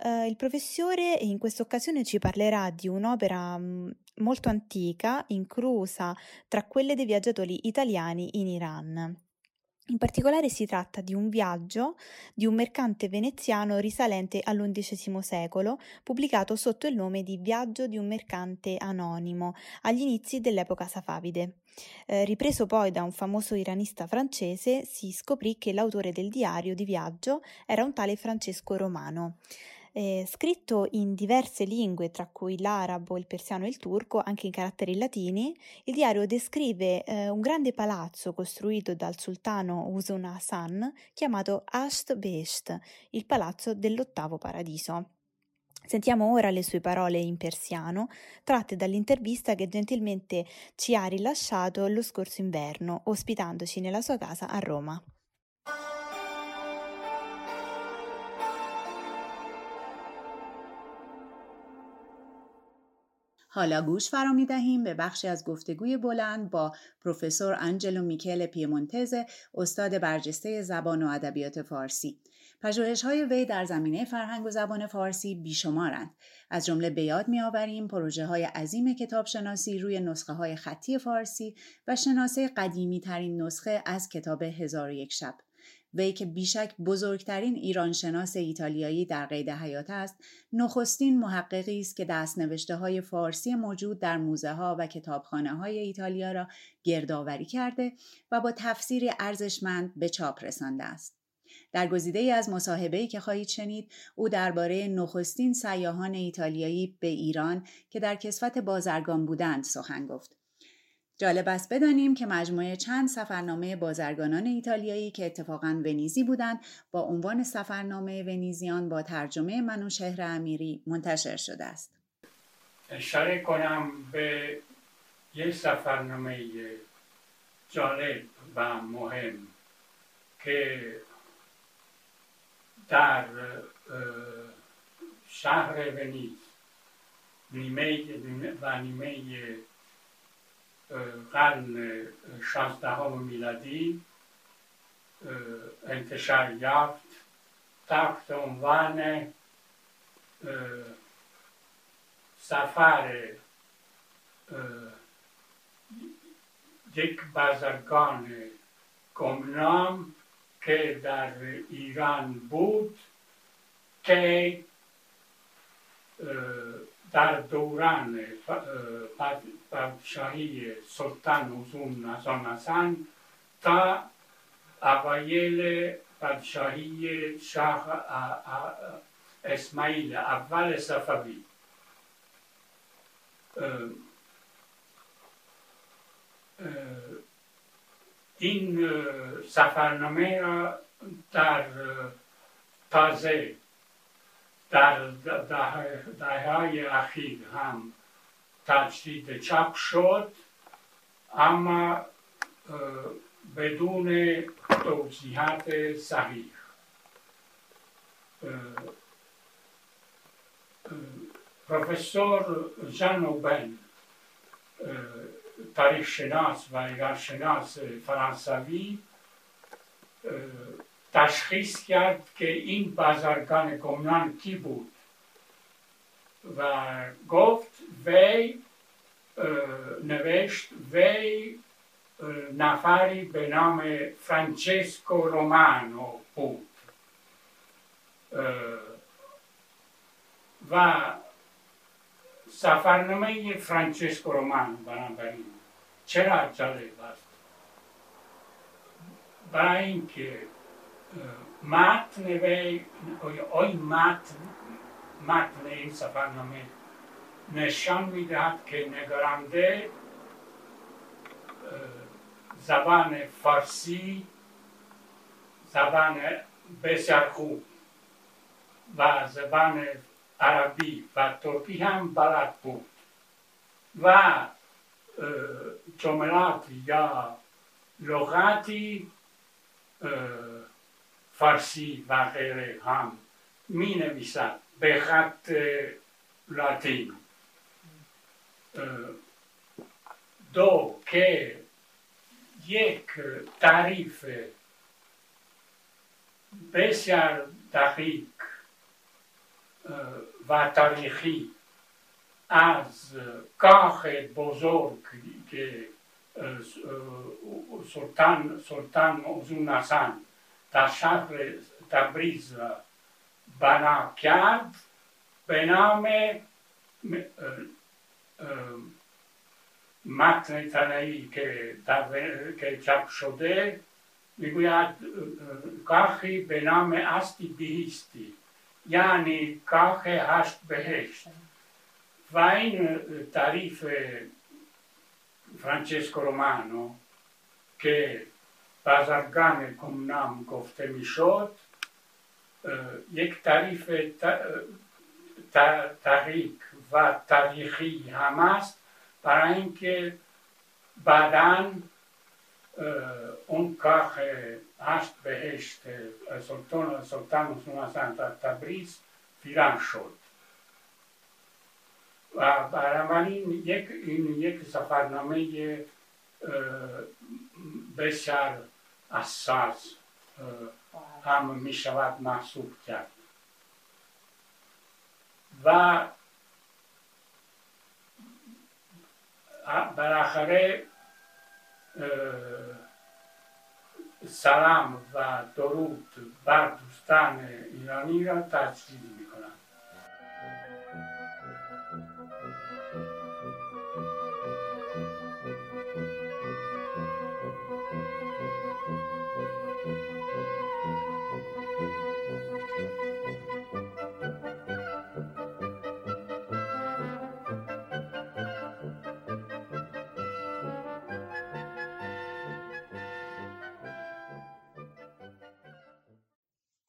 Speaker 3: Uh, il professore in questa occasione ci parlerà di un'opera mh, molto antica, inclusa tra quelle dei viaggiatori italiani in Iran. In particolare si tratta di un viaggio di un mercante veneziano risalente all'undicesimo secolo, pubblicato sotto il nome di Viaggio di un mercante anonimo agli inizi dell'epoca safavide. Eh, ripreso poi da un famoso iranista francese, si scoprì che l'autore del diario di viaggio era un tale Francesco Romano. Eh, scritto in diverse lingue, tra cui l'arabo, il persiano e il turco, anche in caratteri latini, il diario descrive eh, un grande palazzo costruito dal sultano Usun Hassan chiamato Asht Besht, il palazzo dell'ottavo paradiso. Sentiamo ora le sue parole in persiano, tratte dall'intervista che gentilmente ci ha rilasciato lo scorso inverno, ospitandoci nella sua casa a Roma.
Speaker 7: حالا گوش فرا می دهیم به بخشی از گفتگوی بلند با پروفسور انجلو میکل پیمونتز استاد برجسته زبان و ادبیات فارسی. پژوهش های وی در زمینه فرهنگ و زبان فارسی بیشمارند. از جمله به یاد میآوریم پروژه های عظیم کتاب شناسی روی نسخه های خطی فارسی و شناسه قدیمی ترین نسخه از کتاب هزار و یک شب. وی که بیشک بزرگترین ایرانشناس ایتالیایی در قید حیات است نخستین محققی است که دست نوشته های فارسی موجود در موزه ها و کتابخانه های ایتالیا را گردآوری کرده و با تفسیری ارزشمند به چاپ رسانده است. در گزیده ای از مصاحبه‌ای که خواهید شنید او درباره نخستین سیاهان ایتالیایی به ایران که در کسفت بازرگان بودند سخن گفت. جالب است بدانیم که مجموعه چند سفرنامه بازرگانان ایتالیایی که اتفاقا ونیزی بودند با عنوان سفرنامه ونیزیان با ترجمه منوشهر امیری منتشر شده است.
Speaker 8: اشاره کنم به یک سفرنامه جالب و مهم که در شهر ونیز نیمه و نیمه قرن شانزدهم میلادی انتشار یافت. تحت عنوان سفر یک بازرگان گمنام که در ایران بود که در دوران پادشاهی سلطان حسون نظام حسن تا اوایل پادشاهی شاه اسماعیل اول صفوی. این سفرنامه را در تازه در دهه اخیر هم تجدید چاپ شد اما بدون توضیحات صحیح. پروفسور ژان اوبن تاریخ شناس و ایران شناس فرانسوی تشخیص کرد که این بازرگان گمنان کی بود. و گفت وی نوشت وی نفری به نام فرانچسکو رومانو بود. و سفرنامه فرانچسکو رومانو بنابراین. چرا جالب است؟ برای اینکه متن وی آی متن متن این سفرنامه نشان می‌دهد که نگرانده زبان فارسی زبان بسیار خوب و زبان عربی و ترکی هم بلد بود و جملات یا لغاتی فارسی و غیره هم می نویسد به خط لاتین. دو که یک تعریف بسیار دقیق و تاریخی از کاخ بزرگ که سلطان سلطان اوزون حسن در شهر تبریز بنا کرد به نام متن تنهی که, که چپ شده می‌گوید کاخی به نام استی بیستی یعنی کاخ هشت بهشت. و این تعریف فرانچسکو رومانو که بازرگان کمنام گفته می‌شد یک تعریف تحریک و تاریخی هم است. برای اینکه بعدا اون کاخ هشت بهشت سلطان سلطان حسن تبریز ویران شد. و بنابراین یک این یک سفرنامه بسیار اساس هم می شود محسوب کرد. و بالاخره سلام و درود بر دوستان ایرانی را تجدید می کنم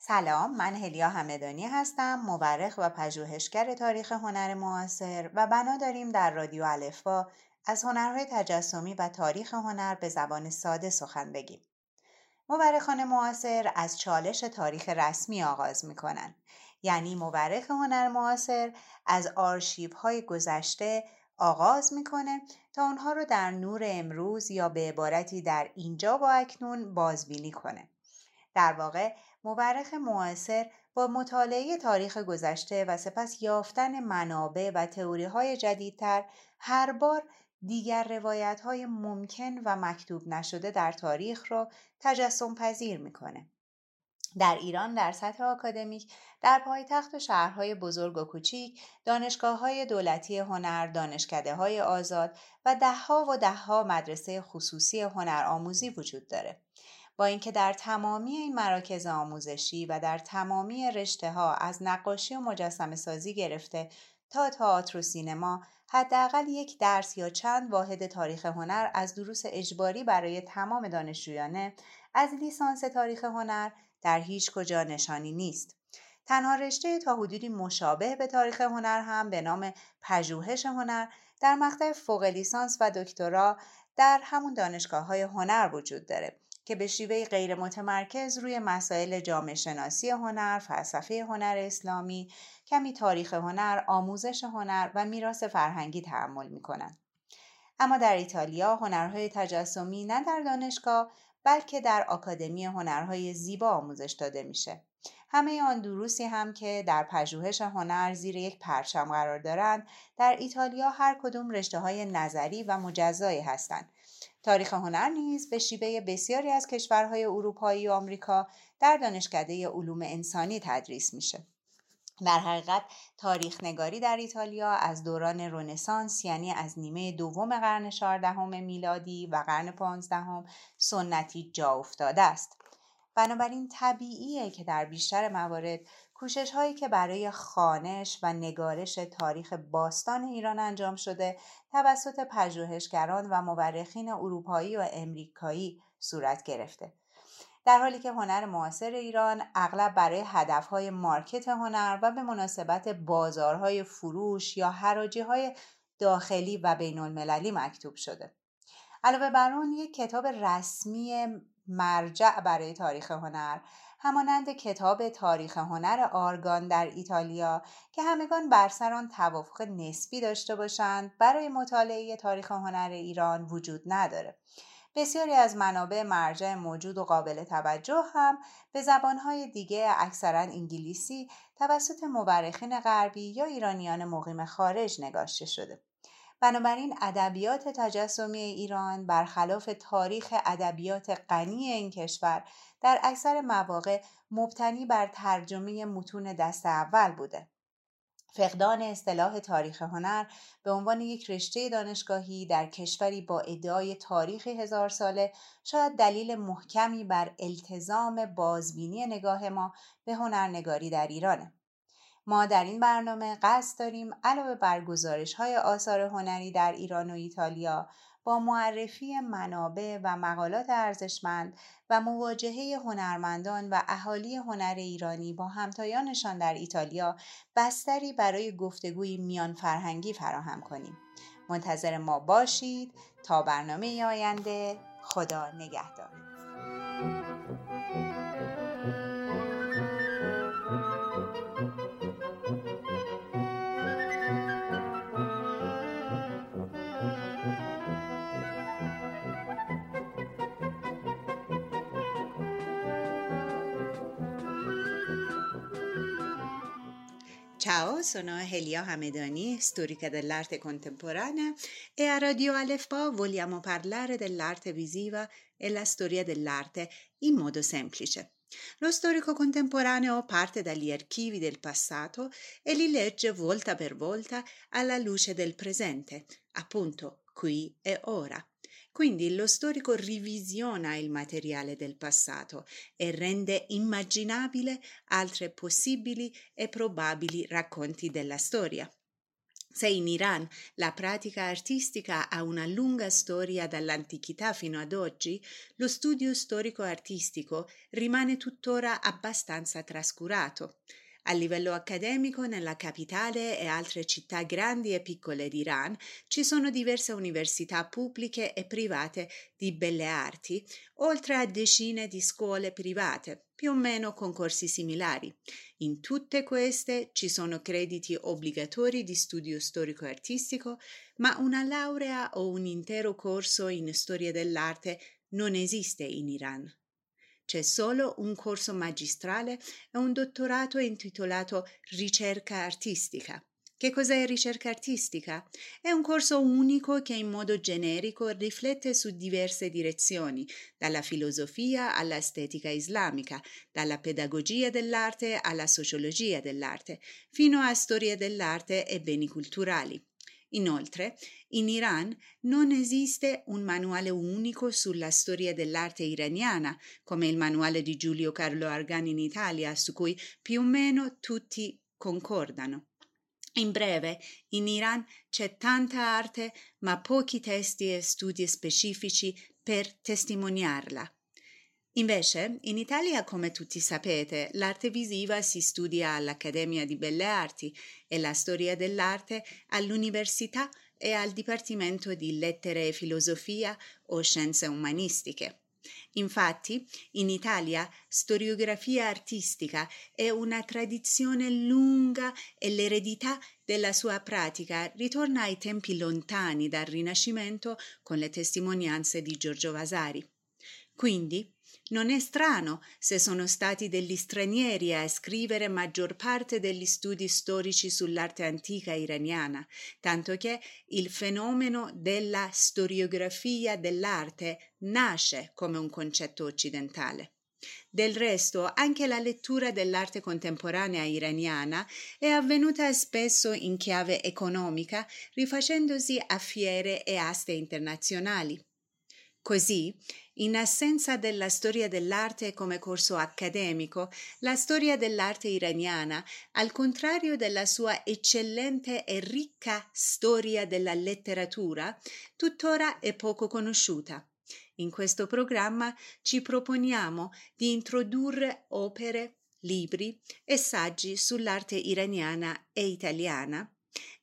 Speaker 7: سلام من هلیا همدانی هستم مورخ و پژوهشگر تاریخ هنر معاصر و بنا داریم در رادیو الفبا از هنرهای تجسمی و تاریخ هنر به زبان ساده سخن بگیم. مورخان معاصر از چالش تاریخ رسمی آغاز می کنند یعنی مورخ هنر معاصر از آرشیب های گذشته آغاز می‌کنه تا اونها رو در نور امروز یا به عبارتی در اینجا و اکنون بازبینی کنه. در واقع مورخ معاصر با مطالعه تاریخ گذشته و سپس یافتن منابع و تئوری های جدیدتر هر بار دیگر روایت های ممکن و مکتوب نشده در تاریخ رو تجسم پذیر می‌کنه. در ایران در سطح آکادمیک در پایتخت و شهرهای بزرگ و کوچیک دانشگاه های دولتی هنر دانشکده های آزاد و دهها و دهها مدرسه خصوصی هنر آموزی وجود داره با اینکه در تمامی این مراکز آموزشی و در تمامی رشته ها از نقاشی و مجسم سازی گرفته تا تئاتر و سینما حداقل یک درس یا چند واحد تاریخ هنر از دروس اجباری برای تمام دانشجویانه از لیسانس تاریخ هنر در هیچ کجا نشانی نیست. تنها رشته تا حدودی مشابه به تاریخ هنر هم به نام پژوهش هنر در مقطع فوق لیسانس و دکترا در همون دانشگاه های هنر وجود داره که به شیوه غیر متمرکز روی مسائل جامعه شناسی هنر، فلسفه هنر اسلامی، کمی تاریخ هنر، آموزش هنر و میراث فرهنگی تحمل می کنند. اما در ایتالیا هنرهای تجسمی نه در دانشگاه بلکه در آکادمی هنرهای زیبا آموزش داده میشه. همه آن دروسی هم که در پژوهش هنر زیر یک پرچم قرار دارند در ایتالیا هر کدوم رشته های نظری و مجزایی هستند تاریخ هنر نیز به شیوه بسیاری از کشورهای اروپایی و آمریکا در دانشکده علوم انسانی تدریس میشه. در حقیقت تاریخ نگاری در ایتالیا از دوران رونسانس یعنی از نیمه دوم قرن 14 میلادی و قرن 15 سنتی جا افتاده است. بنابراین طبیعیه که در بیشتر موارد کوشش هایی که برای خانش و نگارش تاریخ باستان ایران انجام شده توسط پژوهشگران و مورخین اروپایی و امریکایی صورت گرفته. در حالی که هنر معاصر ایران اغلب برای هدفهای مارکت هنر و به مناسبت بازارهای فروش یا حراجی های داخلی و بین المللی مکتوب شده. علاوه بر اون یک کتاب رسمی مرجع برای تاریخ هنر همانند کتاب تاریخ هنر آرگان در ایتالیا که همگان بر سر آن توافق نسبی داشته باشند برای مطالعه تاریخ هنر ایران وجود نداره. بسیاری از منابع مرجع موجود و قابل توجه هم به زبانهای دیگه اکثرا انگلیسی توسط مورخین غربی یا ایرانیان مقیم خارج نگاشته شده. بنابراین ادبیات تجسمی ایران برخلاف تاریخ ادبیات غنی این کشور در اکثر مواقع مبتنی بر ترجمه متون دست اول بوده فقدان اصطلاح تاریخ هنر به عنوان یک رشته دانشگاهی در کشوری با ادعای تاریخی هزار ساله شاید دلیل محکمی بر التزام بازبینی نگاه ما به هنرنگاری در ایرانه. ما در این برنامه قصد داریم علاوه بر گزارش های آثار هنری در ایران و ایتالیا با معرفی منابع و مقالات ارزشمند و مواجهه هنرمندان و اهالی هنر ایرانی با همتایانشان در ایتالیا بستری برای گفتگوی میان فرهنگی فراهم کنیم. منتظر ما باشید تا برنامه آینده خدا نگهدار. Ciao, sono Elia Hamedani, storica dell'arte contemporanea e a Radio Alefba vogliamo parlare dell'arte visiva e la storia dell'arte in modo semplice. Lo storico contemporaneo parte dagli archivi del passato e li legge volta per volta alla luce del presente, appunto qui e ora. Quindi lo storico rivisiona il materiale del passato e rende immaginabile altre possibili e probabili racconti della storia. Se in Iran la pratica artistica ha una lunga storia dall'antichità fino ad oggi, lo studio storico-artistico rimane tuttora abbastanza trascurato. A livello accademico, nella capitale e altre città grandi e piccole d'Iran ci sono diverse università pubbliche e private di belle arti, oltre a decine di scuole private, più o meno con corsi similari. In tutte queste ci sono crediti obbligatori di studio storico-artistico, ma una laurea o un intero corso in storia dell'arte non esiste in Iran. C'è solo un corso magistrale e un dottorato intitolato Ricerca artistica. Che cos'è ricerca artistica? È un corso unico che in modo generico riflette su diverse direzioni, dalla filosofia all'estetica islamica, dalla pedagogia dell'arte alla sociologia dell'arte, fino a storia dell'arte e beni culturali. Inoltre, in Iran non esiste un manuale unico sulla storia dell'arte iraniana, come il manuale di Giulio Carlo Argani in Italia, su cui più o meno tutti concordano. In breve, in Iran c'è tanta arte, ma pochi testi e studi specifici per testimoniarla. Invece, in Italia, come tutti sapete, l'arte visiva si studia all'Accademia di Belle Arti e la storia dell'arte all'università e al Dipartimento di Lettere e Filosofia o Scienze Umanistiche. Infatti, in Italia, storiografia artistica è una tradizione lunga e l'eredità della sua pratica ritorna ai tempi lontani dal Rinascimento con le testimonianze di Giorgio Vasari. Quindi, non è strano se sono stati degli stranieri a scrivere maggior parte degli studi storici sull'arte antica iraniana, tanto che il fenomeno della storiografia dell'arte nasce come un concetto occidentale. Del resto, anche la lettura dell'arte contemporanea iraniana è avvenuta spesso in chiave economica, rifacendosi a fiere e aste internazionali. Così, in assenza della storia dell'arte come corso accademico, la storia dell'arte iraniana, al contrario della sua eccellente e ricca storia della letteratura, tuttora è poco conosciuta. In questo programma ci proponiamo di introdurre opere, libri e saggi sull'arte iraniana e italiana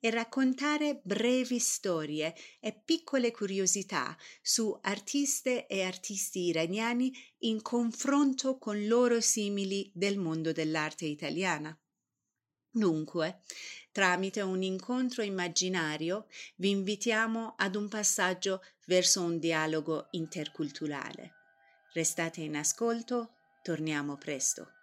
Speaker 7: e raccontare brevi storie e piccole curiosità su artiste e artisti iraniani in confronto con loro simili del mondo dell'arte italiana. Dunque, tramite un incontro immaginario, vi invitiamo ad un passaggio verso un dialogo interculturale. Restate in ascolto, torniamo presto.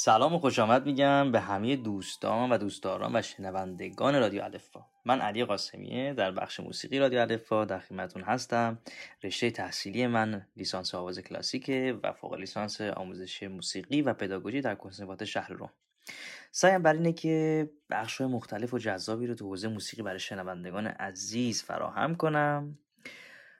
Speaker 9: سلام و خوش آمد میگم به همه دوستان و دوستداران و شنوندگان رادیو الفا. من علی قاسمیه در بخش موسیقی رادیو الفا در خدمتتون هستم. رشته تحصیلی من لیسانس آواز کلاسیکه و فوق لیسانس آموزش موسیقی و پداگوژی در کنسروات شهر روم. سعیم بر اینه که بخش مختلف و جذابی رو تو حوزه موسیقی برای شنوندگان عزیز فراهم کنم.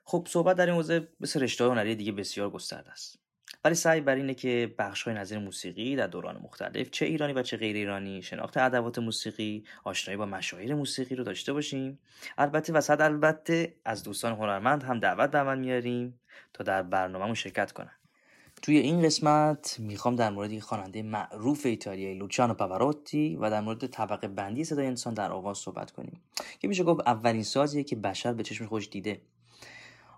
Speaker 9: خب صحبت در این حوزه مثل رشته هنری دیگه بسیار گسترده است. ولی سعی بر اینه که بخش های نظیر موسیقی در دوران مختلف چه ایرانی و چه غیر ایرانی شناخت ادوات موسیقی آشنایی با مشاهیر موسیقی رو داشته باشیم. البته وسط البته از دوستان هنرمند هم دعوت به عمل میاریم تا در برنامهمون شرکت کنن. توی این قسمت می‌خوام در مورد خواننده معروف ایتالیایی لوچانو پاواروتی و در مورد طبقه بندی صدای انسان در آواز صحبت کنیم. که میشه گفت اولین سازیه که بشر به چشم خوش دیده.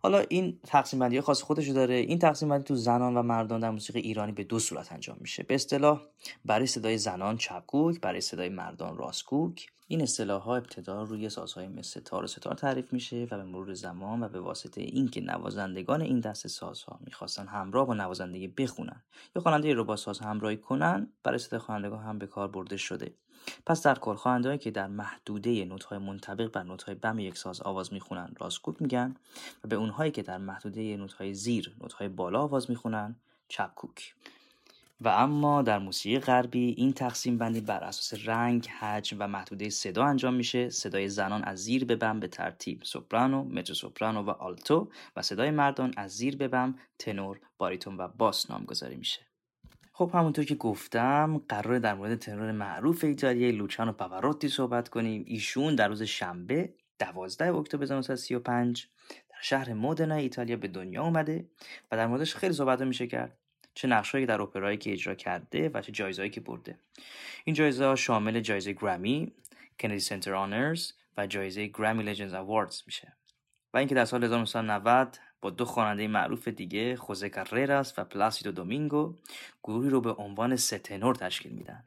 Speaker 9: حالا این تقسیم بندی خاص خودشو داره. این تقسیم بندی تو زنان و مردان در موسیقی ایرانی به دو صورت انجام میشه. به اصطلاح برای صدای زنان چپکوک برای صدای مردان راستکوک این اصطلاح ها ابتدا روی سازهای مثل تار و ستار تعریف میشه و به مرور زمان و به واسطه اینکه نوازندگان این دست سازها می‌خواستن همراه با نوازندگی بخونن یا خواننده رو با ساز همراهی کنن برای صدای خوانندگان هم به کار برده شده. پس در کل خوانندهایی که در محدوده نوت‌های منطبق بر نوت‌های بم یک ساز آواز می‌خونن راستکوک میگن و به اونهایی که در محدوده نوت‌های زیر نوت‌های بالا آواز می‌خونن چپکوک و اما در موسیقی غربی این تقسیم بندی بر اساس رنگ، حجم و محدوده صدا انجام میشه. صدای زنان از زیر به بم به ترتیب سوپرانو، مترو سوپرانو و آلتو و صدای مردان از زیر به بم تنور، باریتون و باس نامگذاری میشه. خب همونطور که گفتم قرار در مورد تنور معروف ایتالیایی لوچانو پاواروتی صحبت کنیم. ایشون در روز شنبه 12 اکتبر 1935 در شهر مودنا ایتالیا به دنیا اومده و در موردش خیلی صحبت میشه کرد. چه نقشهایی در اپرایی که اجرا کرده و چه جایزهایی که برده. این جایزه شامل جایزه گرمی، Kennedy Center Honors و جایزه Grammy Legends Awards میشه. و اینکه در سال 1990 با دو خواننده معروف دیگه خوزه کارراس و پلاسیدو دومینگو گروهی رو به عنوان سه تنور تشکیل میدن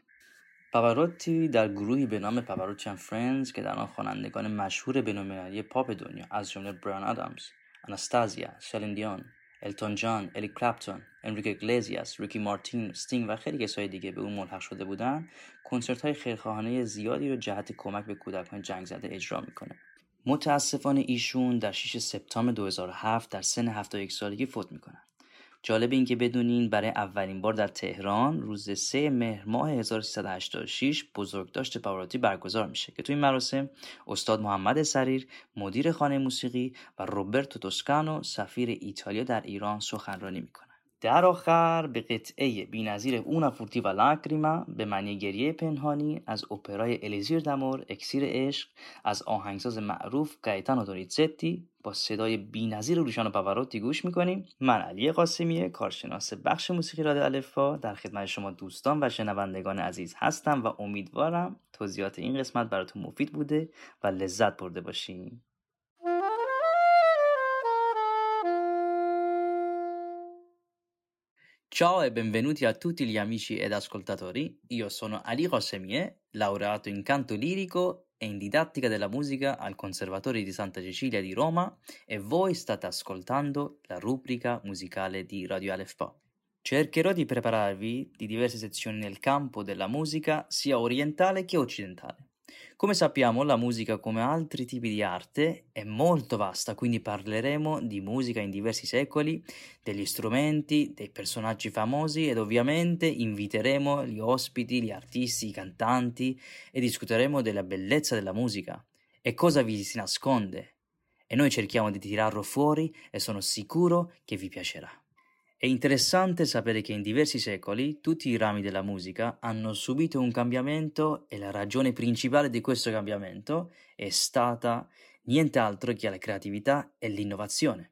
Speaker 9: پاواروتی در گروهی به نام پاواروتی and فرندز که در آن خوانندگان مشهور بین‌المللی پاپ دنیا از جمله برایان آدامز، آناستازیا، سلین دیون، التون جان، اریک کلپتون، انریک ریکی مارتین، استینگ و خیلی کسای دیگه به اون ملحق شده بودن، کنسرت های خیرخواهانه زیادی رو جهت کمک به کودکان جنگ زده اجرا می‌کنه. متاسفانه ایشون در 6 سپتامبر 2007 در سن 71 سالگی فوت می‌کنن. جالب این که بدونین برای اولین بار در تهران روز 3 مهر ماه 1386 بزرگداشت پاواروتی برگزار میشه که تو این مراسم استاد محمد سریر مدیر خانه موسیقی و روبرتو توسکانو سفیر ایتالیا در ایران سخنرانی می‌کنن در آخر به قطعه بینظیر اونا و لاکریما به معنی گریه پنهانی از اپرای الیزیر دمور اکسیر عشق از آهنگساز معروف گایتانو دوریتزتی با صدای بینظیر روشان پاواروتی گوش می‌کنیم. من علی قاسمیه کارشناس بخش موسیقی رادیو الفا. در خدمت شما دوستان و شنوندگان عزیز هستم و امیدوارم توضیحات این قسمت براتون مفید بوده و لذت برده باشین. Ciao e benvenuti a tutti gli amici ed ascoltatori. Io sono Ali Qassemie, laureato in canto lirico e in didattica della musica al Conservatorio di Santa Cecilia di Roma e voi state ascoltando la rubrica musicale di Radio Alefpa. Cercherò di prepararvi di diverse sezioni nel campo della musica sia orientale che occidentale. Come sappiamo, la musica, come altri tipi di arte, è molto vasta, quindi parleremo di musica in diversi secoli, degli strumenti, dei personaggi famosi ed ovviamente inviteremo gli ospiti, gli artisti, i cantanti e discuteremo della bellezza della musica e cosa vi si nasconde. E noi cerchiamo di tirarlo fuori e sono sicuro che vi piacerà. È interessante sapere che in diversi secoli tutti i rami della musica hanno subito un cambiamento e la ragione principale di questo cambiamento è stata niente altro che la creatività e l'innovazione.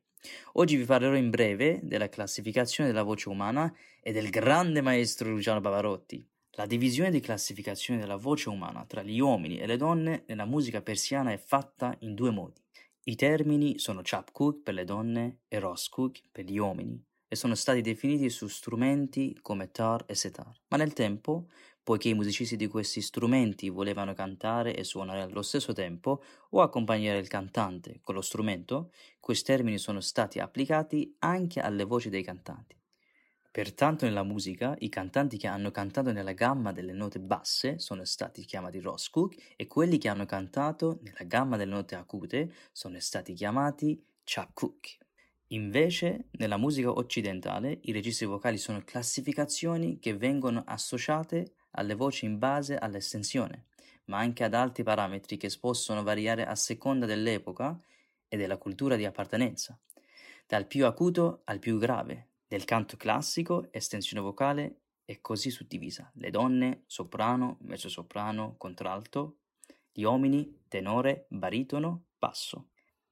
Speaker 9: Oggi vi parlerò in breve della classificazione della voce umana e del grande maestro Luciano Pavarotti. La divisione di classificazione della voce umana tra gli uomini e le donne nella musica persiana è fatta in due modi. I termini sono Chapcook per le donne e Roskuk per gli uomini e sono stati definiti su strumenti come tar e setar. Ma nel tempo, poiché i musicisti di questi strumenti volevano cantare e suonare allo stesso tempo o accompagnare il cantante con lo strumento, questi termini sono stati applicati anche alle voci dei cantanti. Pertanto nella musica i cantanti che hanno cantato nella gamma delle note basse sono stati chiamati Roskuk e quelli che hanno cantato nella gamma delle note acute sono stati chiamati Chapkuk. Invece, nella musica occidentale, i registri vocali sono classificazioni che vengono associate alle voci in base all'estensione, ma anche ad altri parametri che possono variare a seconda dell'epoca e della cultura di appartenenza, dal più acuto al più grave, del canto classico, estensione vocale è così suddivisa. Le donne, soprano, mezzosoprano, contralto, gli uomini, tenore, baritono, basso.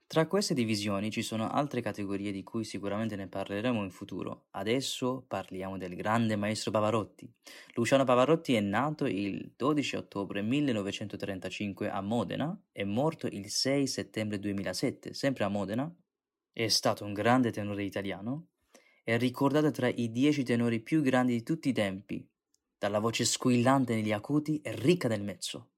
Speaker 9: Tra queste divisioni ci sono altre categorie di cui sicuramente ne parleremo in futuro. Adesso parliamo del grande maestro Pavarotti. Luciano Pavarotti è nato il 12 ottobre 1935 a Modena e morto il 6 settembre 2007, sempre a Modena. È stato un grande tenore italiano. È ricordato tra i dieci tenori più grandi di tutti i tempi, dalla voce squillante negli acuti e ricca nel mezzo,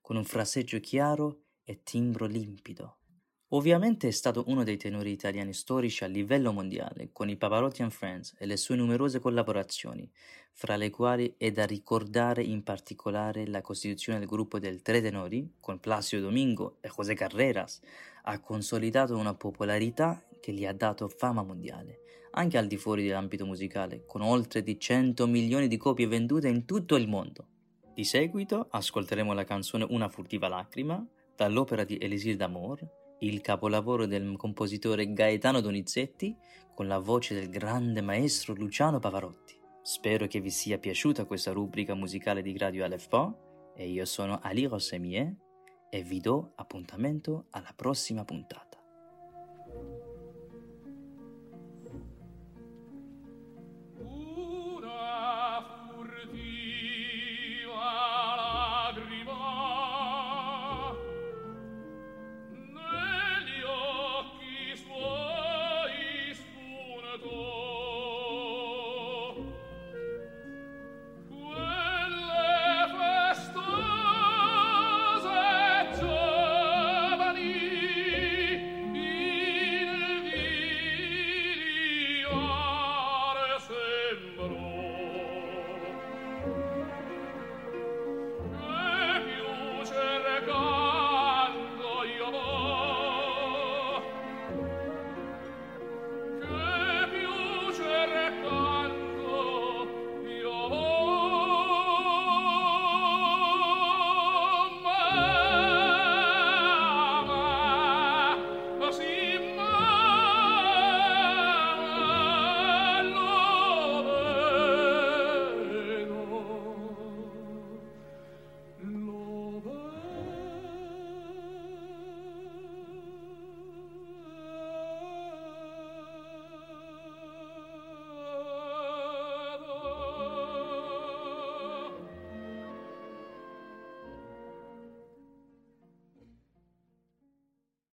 Speaker 9: con un fraseggio chiaro e timbro limpido. Ovviamente è stato uno dei tenori italiani storici a livello mondiale, con i Pavarotti and Friends e le sue numerose collaborazioni, fra le quali è da ricordare in particolare la costituzione del gruppo del Tre Tenori, con Placido Domingo e José Carreras, ha consolidato una popolarità che gli ha dato fama mondiale, anche al di fuori dell'ambito musicale, con oltre di 100 milioni di copie vendute in tutto il mondo. Di seguito ascolteremo la canzone Una furtiva lacrima, dall'opera di Elisir d'Amor, il capolavoro del compositore Gaetano Donizetti con la voce del grande maestro Luciano Pavarotti. Spero che vi sia piaciuta questa rubrica musicale di Radio Alefpo e io sono Ali Rossemie e vi do appuntamento alla prossima puntata.